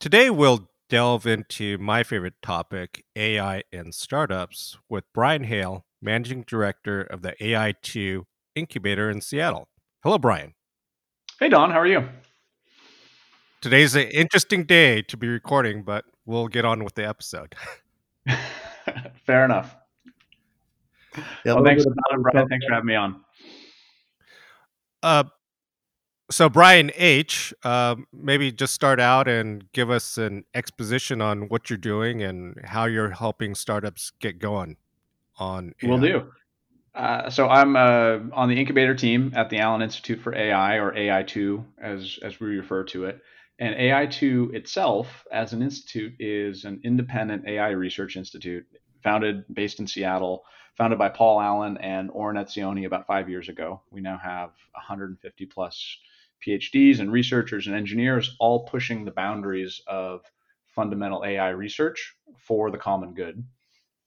Today, we'll delve into my favorite topic AI and startups with Brian Hale, Managing Director of the AI2 Incubator in Seattle. Hello, Brian. Hey, Don. How are you? Today's an interesting day to be recording, but we'll get on with the episode. Fair enough. Yeah, well, thanks, Brian. Thanks for having me on. Uh, so Brian H, uh, maybe just start out and give us an exposition on what you're doing and how you're helping startups get going on. AI. Will do. Uh, so I'm uh, on the incubator team at the Allen Institute for AI, or AI2, as as we refer to it. And AI2 itself, as an institute, is an independent AI research institute founded, based in Seattle, founded by Paul Allen and Oren Etzioni about five years ago. We now have 150 plus PhDs and researchers and engineers all pushing the boundaries of fundamental AI research for the common good.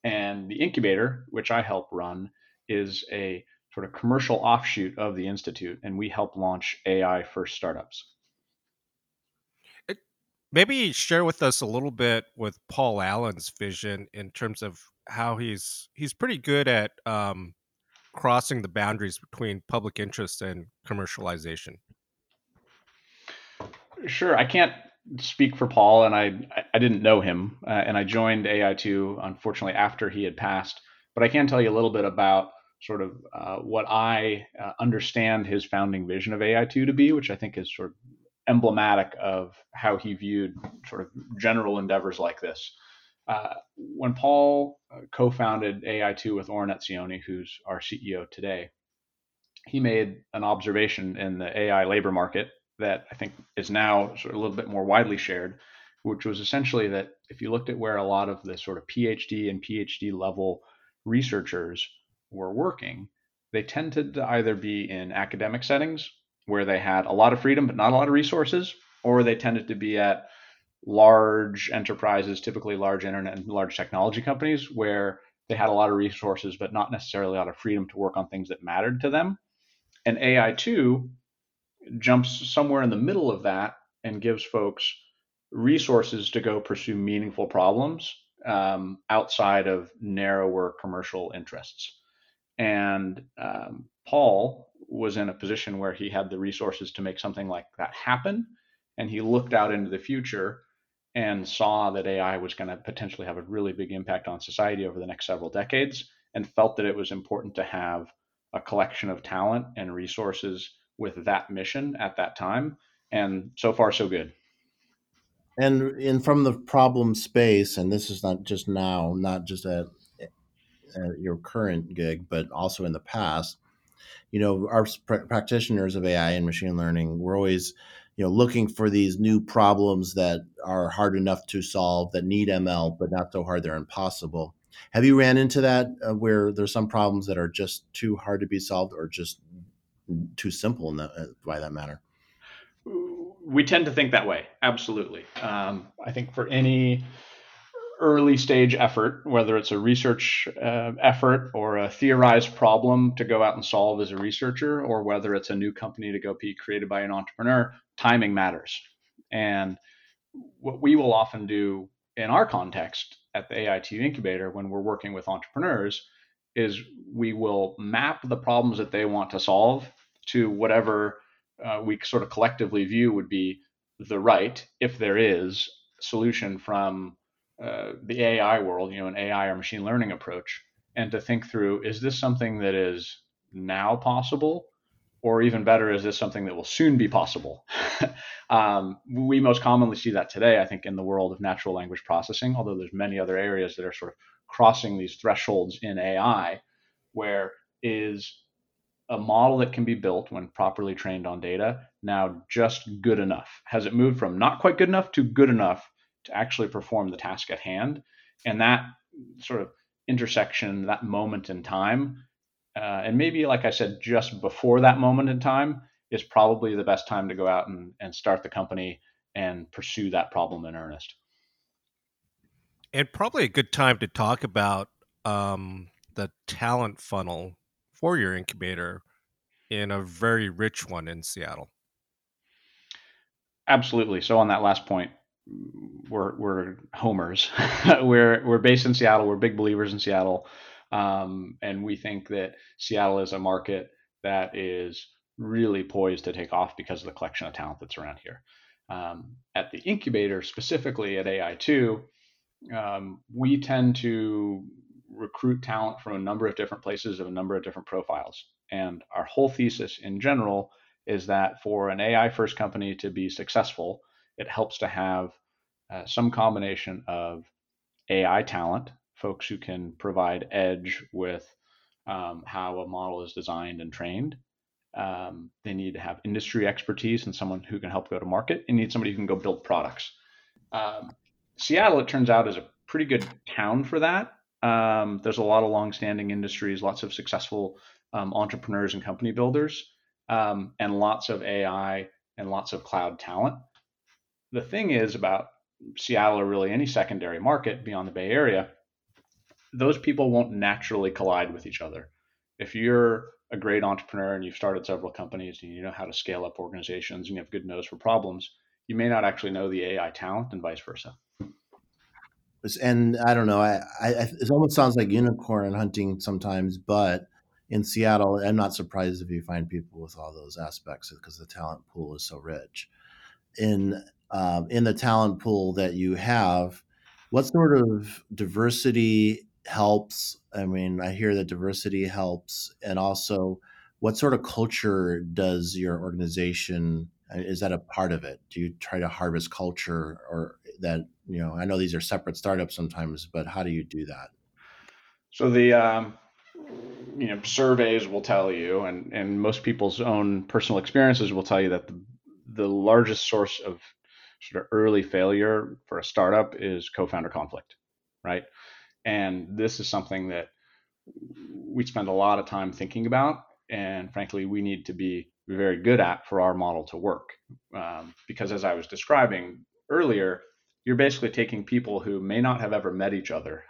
And the incubator, which I help run, is a sort of commercial offshoot of the institute, and we help launch AI first startups. Maybe share with us a little bit with Paul Allen's vision in terms of how he's he's pretty good at um, crossing the boundaries between public interest and commercialization. Sure, I can't speak for Paul, and I I didn't know him, uh, and I joined AI2 unfortunately after he had passed. But I can tell you a little bit about sort of uh, what I uh, understand his founding vision of AI2 to be, which I think is sort of emblematic of how he viewed sort of general endeavors like this. Uh, when Paul uh, co-founded AI2 with Oren Etzioni, who's our CEO today, he made an observation in the AI labor market that I think is now sort of a little bit more widely shared, which was essentially that if you looked at where a lot of the sort of PhD and PhD level researchers were working, they tended to either be in academic settings where they had a lot of freedom but not a lot of resources, or they tended to be at large enterprises, typically large internet and large technology companies, where they had a lot of resources but not necessarily a lot of freedom to work on things that mattered to them. And AI2 jumps somewhere in the middle of that and gives folks resources to go pursue meaningful problems um, outside of narrower commercial interests. And um, Paul was in a position where he had the resources to make something like that happen. And he looked out into the future and saw that AI was going to potentially have a really big impact on society over the next several decades and felt that it was important to have a collection of talent and resources with that mission at that time. And so far, so good. And in from the problem space, and this is not just now, not just at, at your current gig, but also in the past. You know, our pr- practitioners of AI and machine learning, we're always, you know, looking for these new problems that are hard enough to solve that need ML, but not so hard they're impossible. Have you ran into that uh, where there's some problems that are just too hard to be solved, or just too simple in that, uh, by that matter. We tend to think that way. Absolutely. Um, I think for any early stage effort, whether it's a research uh, effort or a theorized problem to go out and solve as a researcher, or whether it's a new company to go be created by an entrepreneur, timing matters. And what we will often do in our context at the AI2 incubator when we're working with entrepreneurs is we will map the problems that they want to solve to whatever uh, we sort of collectively view would be the right, if there is, solution from uh, the AI world, you know, an AI or machine learning approach, and to think through is this something that is now possible? Or even better, is this something that will soon be possible? um, we most commonly see that today, I think, in the world of natural language processing, although there's many other areas that are sort of crossing these thresholds in AI, where is a model that can be built when properly trained on data now just good enough? Has it moved from not quite good enough to good enough to actually perform the task at hand? And that sort of intersection, that moment in time, uh, and maybe, like I said, just before that moment in time is probably the best time to go out and, and start the company and pursue that problem in earnest. And probably a good time to talk about um, the talent funnel for your incubator in a very rich one in Seattle. Absolutely. So on that last point, we're we're homers. we're we're based in Seattle. We're big believers in Seattle, um, and we think that Seattle is a market that is really poised to take off because of the collection of talent that's around here. Um, at the incubator, specifically at AI2, um, we tend to recruit talent from a number of different places of a number of different profiles. And our whole thesis in general is that for an AI first company to be successful, it helps to have uh, some combination of AI talent, folks who can provide edge with um, how a model is designed and trained. Um, they need to have industry expertise and someone who can help go to market. And need somebody who can go build products. Um, Seattle, it turns out, is a pretty good town for that. Um, there's a lot of long-standing industries, lots of successful um, entrepreneurs and company builders, um, and lots of AI and lots of cloud talent. The thing is about Seattle or really any secondary market beyond the Bay Area, those people won't naturally collide with each other. If you're a great entrepreneur and you've started several companies and you know how to scale up organizations and you have good nose for problems, you may not actually know the AI talent and vice versa and I don't know. I, I it almost sounds like unicorn hunting sometimes, but in Seattle, I'm not surprised if you find people with all those aspects because the talent pool is so rich. In um, in the talent pool that you have, what sort of diversity helps? I mean, I hear that diversity helps, and also, what sort of culture does your organization? Is that a part of it? Do you try to harvest culture or that you know i know these are separate startups sometimes but how do you do that? So the um, you know surveys will tell you and and most people's own personal experiences will tell you that the, the largest source of sort of early failure for a startup is co-founder conflict right? And this is something that we spend a lot of time thinking about and frankly we need to be very good at for our model to work. Um, because as i was describing earlier you're basically taking people who may not have ever met each other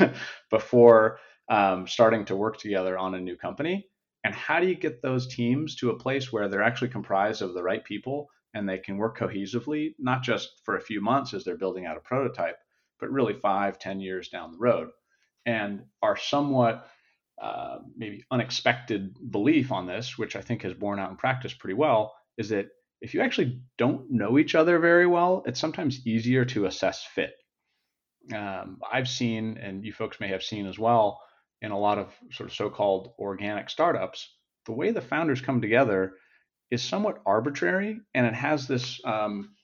before um, starting to work together on a new company. And how do you get those teams to a place where they're actually comprised of the right people and they can work cohesively, not just for a few months as they're building out a prototype, but really five, ten years down the road? And our somewhat uh, maybe unexpected belief on this, which I think has borne out in practice pretty well, is that if you actually don't know each other very well, it's sometimes easier to assess fit. Um, I've seen, and you folks may have seen as well, in a lot of sort of so-called organic startups, the way the founders come together is somewhat arbitrary, and it has this um,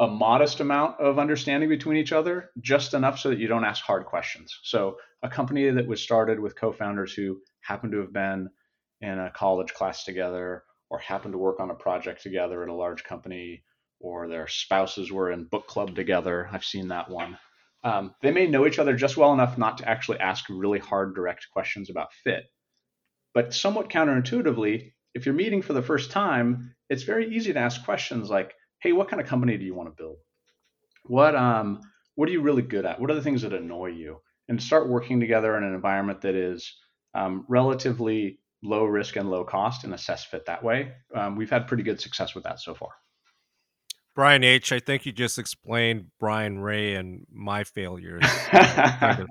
a modest amount of understanding between each other, just enough so that you don't ask hard questions. So, a company that was started with co-founders who happened to have been in a college class together or happened to work on a project together at a large company or their spouses were in book club together. I've seen that one. Um, they may know each other just well enough not to actually ask really hard, direct questions about fit. But somewhat counterintuitively, if you're meeting for the first time, it's very easy to ask questions like, "Hey, what kind of company do you want to build? What um, what are you really good at? What are the things that annoy you?" And start working together in an environment that is um, relatively low risk and low cost and assess fit that way. Um, we've had pretty good success with that so far. Brian H., I think you just explained Brian Ray and my failures. well,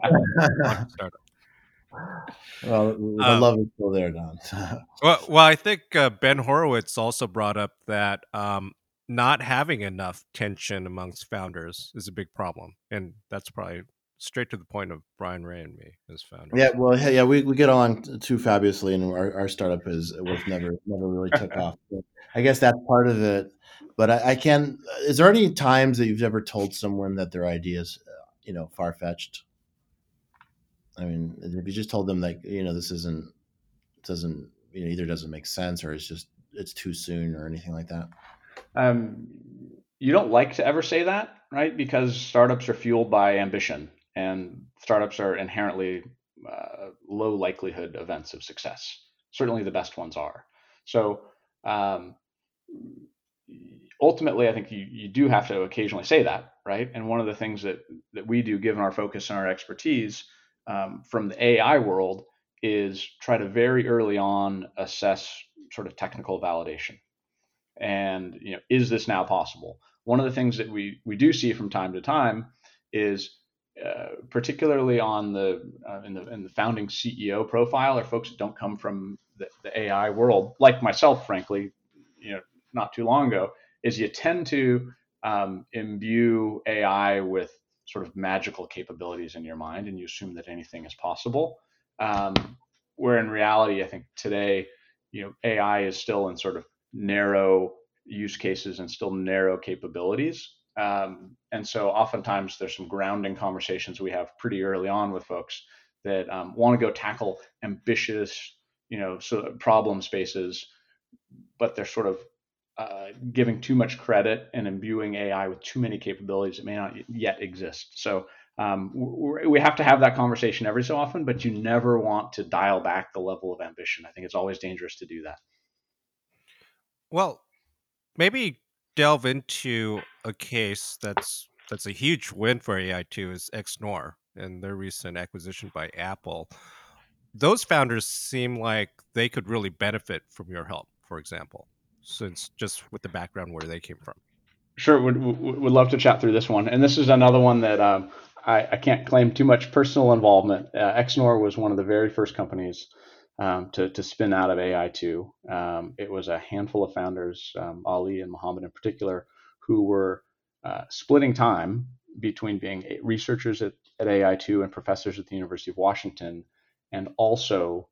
the um, love is still there, Don. well, well, I think uh, Ben Horowitz also brought up that um, not having enough tension amongst founders is a big problem, and that's probably straight to the point of Brian Ray and me as founders. Yeah, well, hey, yeah, we, we get along too fabulously, and our, our startup is was never never really took off. But I guess that's part of it. But I, I, can. Is there any times that you've ever told someone that their ideas, uh, you know, far fetched? I mean, if you just told them like, you know, this isn't doesn't you know either doesn't make sense or it's just it's too soon or anything like that. Um, you don't like to ever say that, right? Because startups are fueled by ambition and startups are inherently uh, low likelihood events of success. Certainly, the best ones are. So, um, ultimately, I think you, you do have to occasionally say that, right? And one of the things that that we do, given our focus and our expertise um, from the AI world, is try to very early on assess sort of technical validation. And you know, is this now possible? one of the things that we we do see from time to time is uh, particularly on the uh, in the in the founding CEO profile are folks that don't come from the, the, AI world, like myself, frankly, you know, not too long ago, is you tend to um, imbue AI with sort of magical capabilities in your mind, and you assume that anything is possible. Um, where in reality, I think today, you know, AI is still in sort of narrow use cases and still narrow capabilities. Um, and so oftentimes there's some grounding conversations we have pretty early on with folks that um, want to go tackle ambitious, you know, sort of problem spaces, but they're sort of uh, giving too much credit and imbuing AI with too many capabilities that may not yet exist. So um, we have to have that conversation every so often, but you never want to dial back the level of ambition. I think it's always dangerous to do that. Well, maybe delve into a case that's that's a huge win for AI2 is Xnor and their recent acquisition by Apple. Those founders seem like they could really benefit from your help, for example, since just with the background where they came from. Sure, would would love to chat through this one, and this is another one that um, I, I, can't claim too much personal involvement. Uh, Xnor was one of the very first companies um, to, to spin out of AI2. Um, it was a handful of founders, um, Ali and Muhammad in particular, who were uh, splitting time between being researchers at, at AI2 and professors at the University of Washington, and also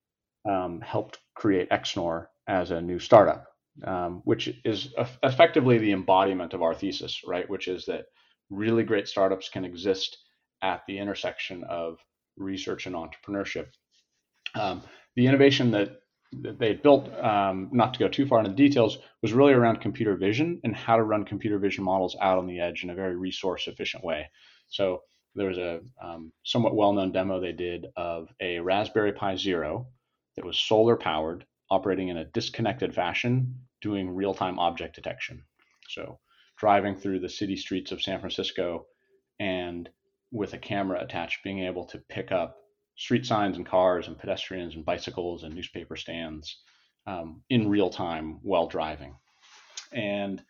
um, helped create Xnor as a new startup, um, which is effectively the embodiment of our thesis, right? Which is that really great startups can exist at the intersection of research and entrepreneurship. Um, the innovation that, that they built, um, not to go too far into the details, was really around computer vision and how to run computer vision models out on the edge in a very resource efficient way. So there was a um, somewhat well known demo they did of a Raspberry Pi Zero that was solar powered, operating in a disconnected fashion, doing real time object detection. So driving through the city streets of San Francisco and with a camera attached, being able to pick up street signs and cars and pedestrians and bicycles and newspaper stands um, in real time while driving. And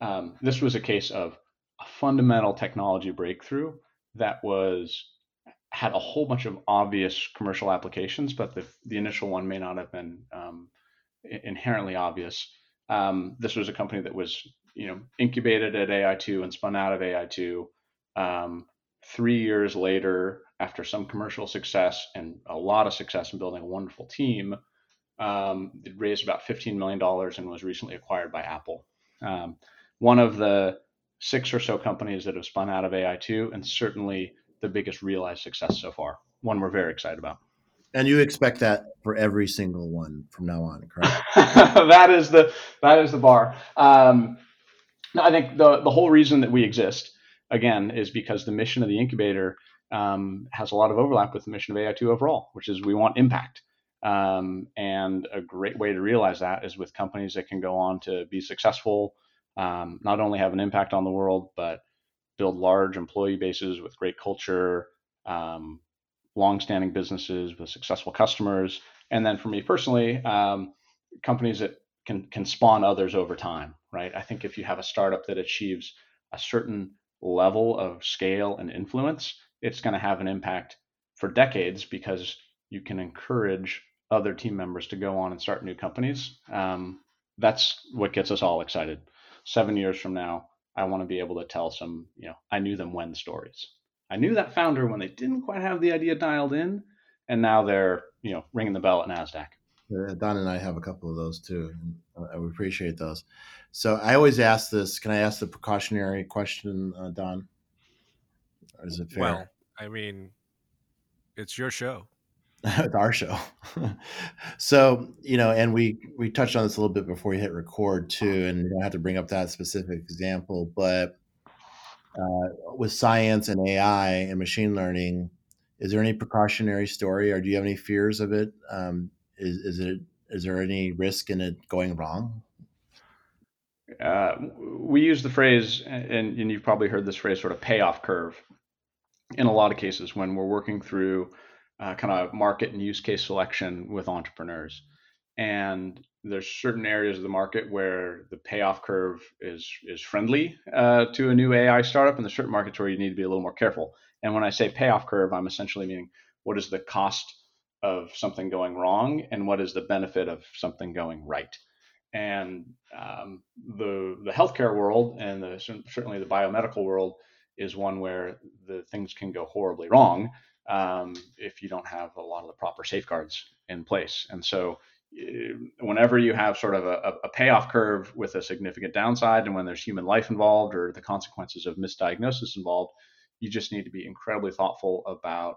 um, this was a case of a fundamental technology breakthrough that was had a whole bunch of obvious commercial applications, but the, the initial one may not have been um, inherently obvious. Um, this was a company that was, you know, incubated at AI2 and spun out of AI2. Um, three years later, after some commercial success and a lot of success in building a wonderful team, um, it raised about $15 million and was recently acquired by Apple. Um, one of the six or so companies that have spun out of AI2, and certainly the biggest realized success so far. One we're very excited about. And you expect that for every single one from now on, correct? that is the that is the bar. Um, I think the the whole reason that we exist again is because the mission of the incubator um, has a lot of overlap with the mission of AI2 overall, which is we want impact. Um, and a great way to realize that is with companies that can go on to be successful, um, not only have an impact on the world, but build large employee bases with great culture, um, long-standing businesses with successful customers, and then for me personally, um, companies that can can spawn others over time. Right? I think if you have a startup that achieves a certain level of scale and influence, it's going to have an impact for decades because you can encourage other team members to go on and start new companies. Um, that's what gets us all excited. Seven years from now, I want to be able to tell some, you know, I knew them when stories. I knew that founder when they didn't quite have the idea dialed in, and now they're, you know, ringing the bell at Nasdaq. Uh, Don and I have a couple of those too. I would appreciate those. So I always ask this. Can I ask the precautionary question, uh, Don? Or is it fair? Well, I mean, it's your show. it's our show. so you know, and we we touched on this a little bit before you hit record too, and you don't have to bring up that specific example, but uh, with science and AI and machine learning, is there any precautionary story, or do you have any fears of it? Um, is is it is there any risk in it going wrong? Uh, we use the phrase, and, and, you've probably heard this phrase, sort of payoff curve, in a lot of cases when we're working through uh, kind of market and use case selection with entrepreneurs. and there's certain areas of the market where the payoff curve is is friendly uh, to a new AI startup, and there's certain markets where you need to be a little more careful. And when I say payoff curve, I'm essentially meaning what is the cost of something going wrong, and what is the benefit of something going right. And um, the the healthcare world and the, certainly the biomedical world is one where the things can go horribly wrong um, if you don't have a lot of the proper safeguards in place. And so whenever you have sort of a, a, payoff curve with a significant downside and when there's human life involved or the consequences of misdiagnosis involved you just need to be incredibly thoughtful about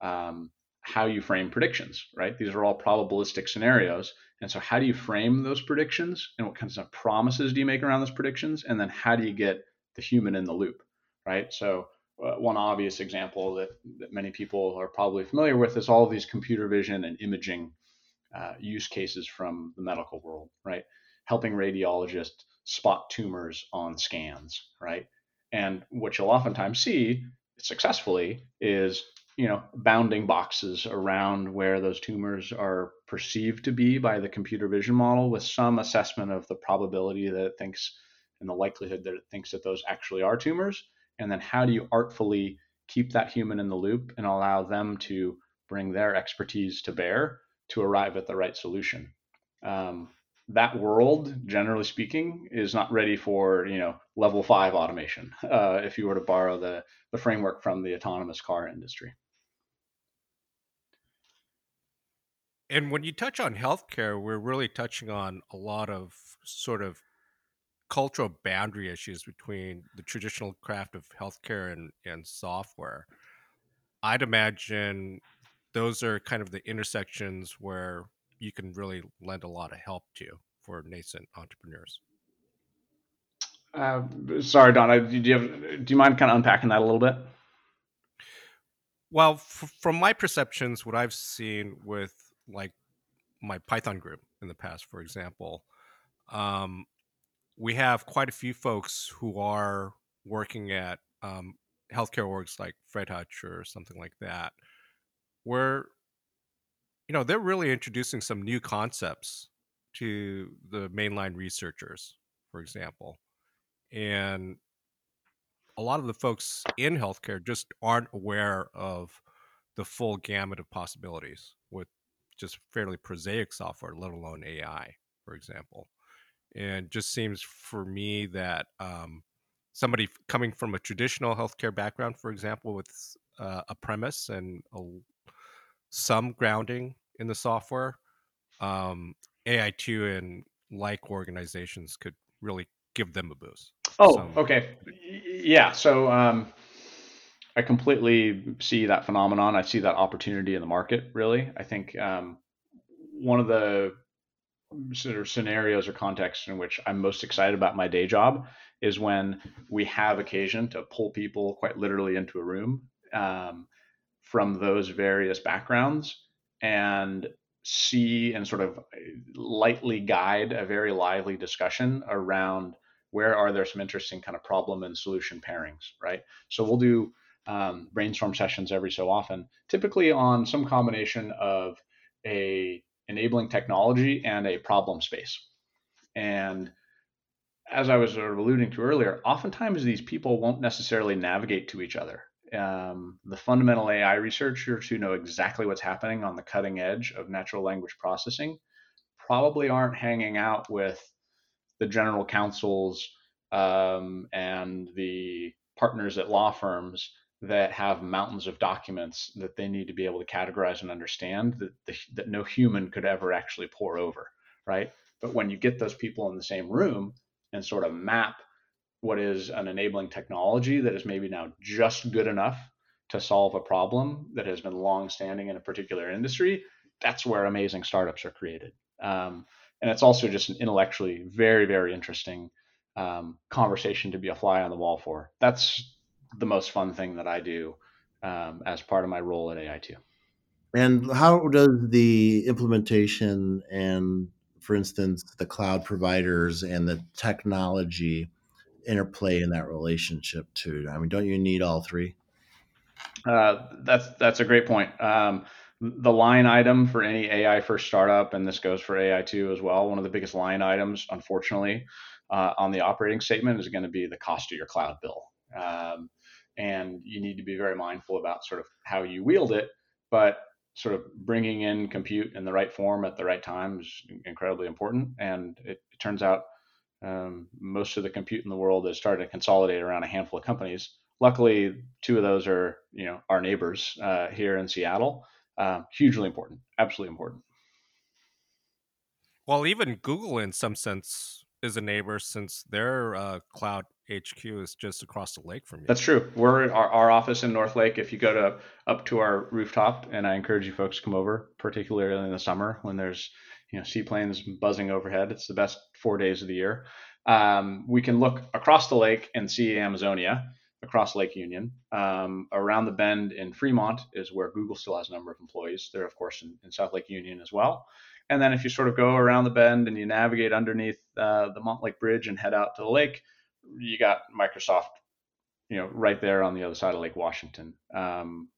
um, how you frame predictions right? These are all probabilistic scenarios. And so how do you frame those predictions and what kinds of promises do you make around those predictions? And then how do you get the human in the loop right so uh, one obvious example that, that many people are probably familiar with is all of these computer vision and imaging uh, use cases from the medical world, right? Helping radiologists spot tumors on scans, right? And what you'll oftentimes see successfully is you know bounding boxes around where those tumors are perceived to be by the computer vision model with some assessment of the probability that it thinks and the likelihood that it thinks that those actually are tumors and then how do you artfully keep that human in the loop and allow them to bring their expertise to bear to arrive at the right solution. Um, that world, generally speaking, is not ready for you know level five automation. Uh, if you were to borrow the the framework from the autonomous car industry. And when you touch on healthcare, we're really touching on a lot of sort of cultural boundary issues between the traditional craft of healthcare and, and software. I'd imagine those are kind of the intersections where you can really lend a lot of help to for nascent entrepreneurs. Uh, sorry, Donna. Do you have, do you mind kind of unpacking that a little bit? Well, f- from my perceptions, what I've seen with like my Python group in the past, for example, um, we have quite a few folks who are working at um, healthcare orgs like Fred Hutch or something like that, where you know they're really introducing some new concepts to the mainline researchers for example and a lot of the folks in healthcare just aren't aware of the full gamut of possibilities with just fairly prosaic software let alone ai for example and just seems for me that um, somebody coming from a traditional healthcare background for example with uh, a premise and a some grounding in the software, um, AI2 and like organizations could really give them a boost. Oh, some... okay. Yeah. So um, I completely see that phenomenon. I see that opportunity in the market, really. I think um, one of the sort of scenarios or contexts in which I'm most excited about my day job is when we have occasion to pull people quite literally into a room um, from those various backgrounds and see and sort of lightly guide a very lively discussion around where are there some interesting kind of problem and solution pairings, right? So we'll do um, brainstorm sessions every so often, typically on some combination of a enabling technology and a problem space. And as I was sort of alluding to earlier, oftentimes these people won't necessarily navigate to each other um, the fundamental AI researchers who know exactly what's happening on the cutting edge of natural language processing probably aren't hanging out with the general counsels um, and the partners at law firms that have mountains of documents that they need to be able to categorize and understand that, the, that no human could ever actually pour over, right? But when you get those people in the same room and sort of map what is an enabling technology that is maybe now just good enough to solve a problem that has been long standing in a particular industry, that's where amazing startups are created. Um, and it's also just an intellectually very, very interesting um, conversation to be a fly on the wall for. That's the most fun thing that I do um, as part of my role at AI2. And how does the implementation and, for instance, the cloud providers and the technology interplay in that relationship too? I mean, don't you need all three? Uh, that's that's a great point. Um, the line item for any AI first startup, and this goes for AI2 as well, one of the biggest line items, unfortunately, uh, on the operating statement is going to be the cost of your cloud bill. Um, and you need to be very mindful about sort of how you wield it, but sort of bringing in compute in the right form at the right time is incredibly important. And it, it turns out um, most of the compute in the world is starting to consolidate around a handful of companies. Luckily, two of those are you know our neighbors uh, here in Seattle. Uh, hugely important, absolutely important. Well, even Google, in some sense, is a neighbor since their uh, cloud HQ is just across the lake from you. That's true. We're our, our office in North Lake. If you go to up to our rooftop, and I encourage you folks to come over, particularly in the summer when there's you know seaplanes buzzing overhead. It's the best four days of the year. Um, we can look across the lake and see Amazonia across Lake Union. Um, around the bend in Fremont is where Google still has a number of employees. They're of course in, in South Lake Union as well. And then if you sort of go around the bend and you navigate underneath uh, the Montlake Bridge and head out to the lake, you got Microsoft, you know, right there on the other side of Lake Washington. Um,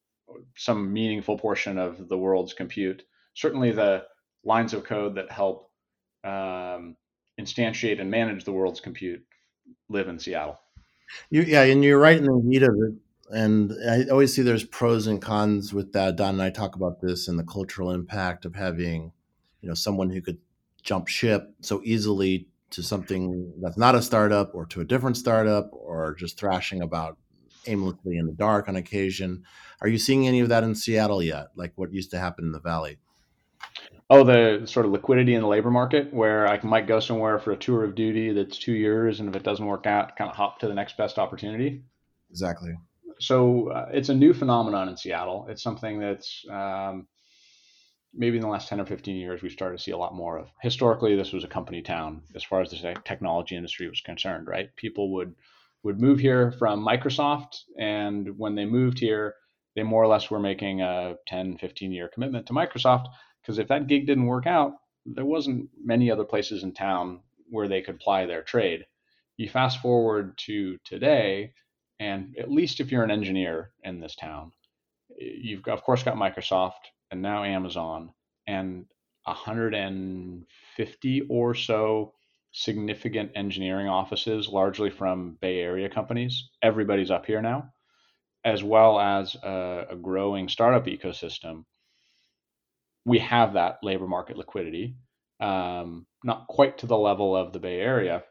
some meaningful portion of the world's compute. Certainly, the lines of code that help um, instantiate and manage the world's compute live in Seattle. You, yeah, and you're right in the heat of it. And I always see there's pros and cons with that. Don and I talk about this and the cultural impact of having, you know, someone who could jump ship so easily to something that's not a startup or to a different startup or just thrashing about aimlessly in the dark on occasion. Are you seeing any of that in Seattle yet? Like what used to happen in the Valley? Oh, the sort of liquidity in the labor market where I might go somewhere for a tour of duty that's two years, and if it doesn't work out, kind of hop to the next best opportunity. Exactly. So uh, it's a new phenomenon in Seattle. It's something that's um, maybe in the last 10 or 15 years we started to see a lot more of historically this was a company town as far as the technology industry was concerned right? People would would move here from microsoft and when they moved here they more or less were making a 10 15 year commitment to microsoft because if that gig didn't work out there wasn't many other places in town where they could ply their trade. You fast forward to today and at least if you're an engineer in this town you've of course got microsoft and now Amazon, and 150 or so significant engineering offices, largely from Bay Area companies. Everybody's up here now, as well as a, a growing startup ecosystem. We have that labor market liquidity, um, not quite to the level of the Bay Area,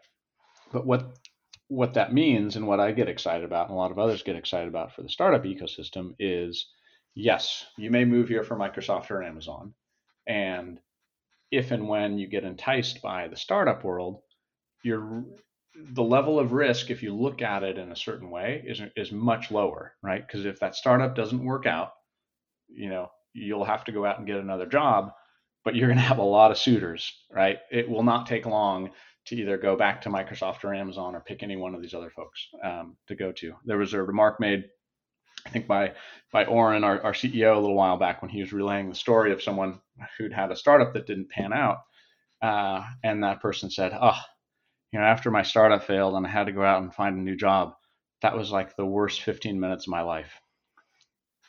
but what what that means and what I get excited about and a lot of others get excited about for the startup ecosystem is yes, you may move here for Microsoft or Amazon. And if and when you get enticed by the startup world, you're the level of risk, if you look at it in a certain way, is is much lower, right? Because if that startup doesn't work out, you know, you'll have to go out and get another job, but you're going to have a lot of suitors, right? It will not take long to either go back to Microsoft or Amazon or pick any one of these other folks um, to go to. There was a remark made I think by by Oren, our, our CEO, a little while back when he was relaying the story of someone who'd had a startup that didn't pan out, uh, and that person said, "Oh, you know, after my startup failed and I had to go out and find a new job, that was like the worst 15 minutes of my life."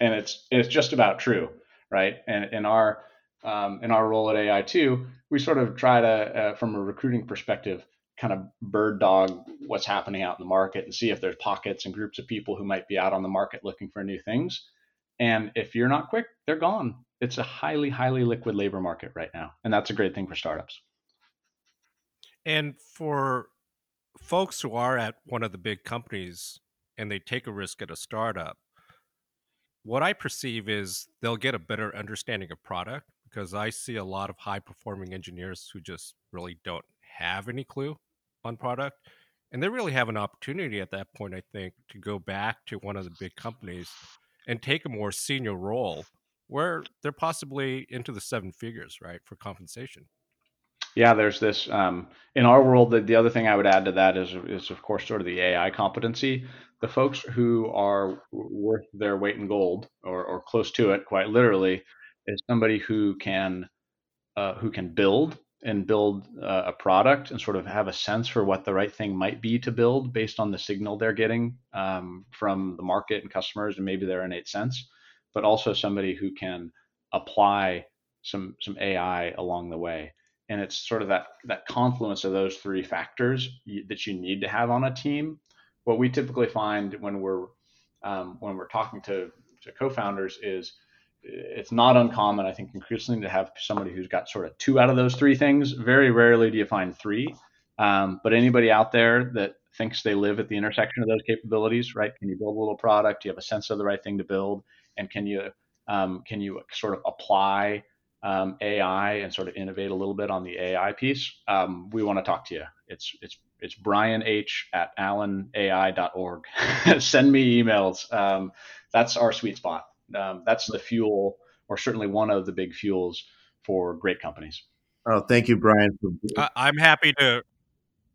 And it's it's just about true, right? And in our um, in our role at AI2, we sort of try to, uh, from a recruiting perspective, kind of bird dog what's happening out in the market and see if there's pockets and groups of people who might be out on the market looking for new things. And if you're not quick, they're gone. It's a highly, highly liquid labor market right now. And that's a great thing for startups. And for folks who are at one of the big companies and they take a risk at a startup, what I perceive is they'll get a better understanding of product because I see a lot of high performing engineers who just really don't have any clue on product. And they really have an opportunity at that point, I think, to go back to one of the big companies and take a more senior role where they're possibly into the seven figures, right, for compensation. Yeah, there's this um, in our world. The, the other thing I would add to that is, is of course, sort of the AI competency. The folks who are worth their weight in gold, or, or close to it, quite literally, is somebody who can uh, who can build and build uh, a product and sort of have a sense for what the right thing might be to build based on the signal they're getting um, from the market and customers and maybe their innate sense, but also somebody who can apply some some AI along the way. And it's sort of that that confluence of those three factors that you need to have on a team. What we typically find when we're um, when we're talking to, to co-founders is it's not uncommon, I think, increasingly to have somebody who's got sort of two out of those three things. Very rarely do you find three. Um, but anybody out there that thinks they live at the intersection of those capabilities, right? Can you build a little product? Do you have a sense of the right thing to build? And can you um, can you sort of apply um, AI and sort of innovate a little bit on the AI piece? Um, we want to talk to you. It's it's it's Brian H at allenai.org. Send me emails. Um, that's our sweet spot. Um, that's the fuel, or certainly one of the big fuels for great companies. Oh, thank you, Brian. For, I'm happy to.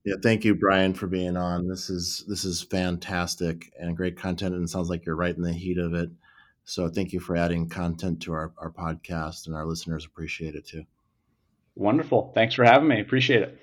Yeah, thank you, Brian, for being on. This is this is fantastic and great content, and it sounds like you're right in the heat of it. So, thank you for adding content to our, our podcast, and our listeners appreciate it too. Wonderful. Thanks for having me. Appreciate it.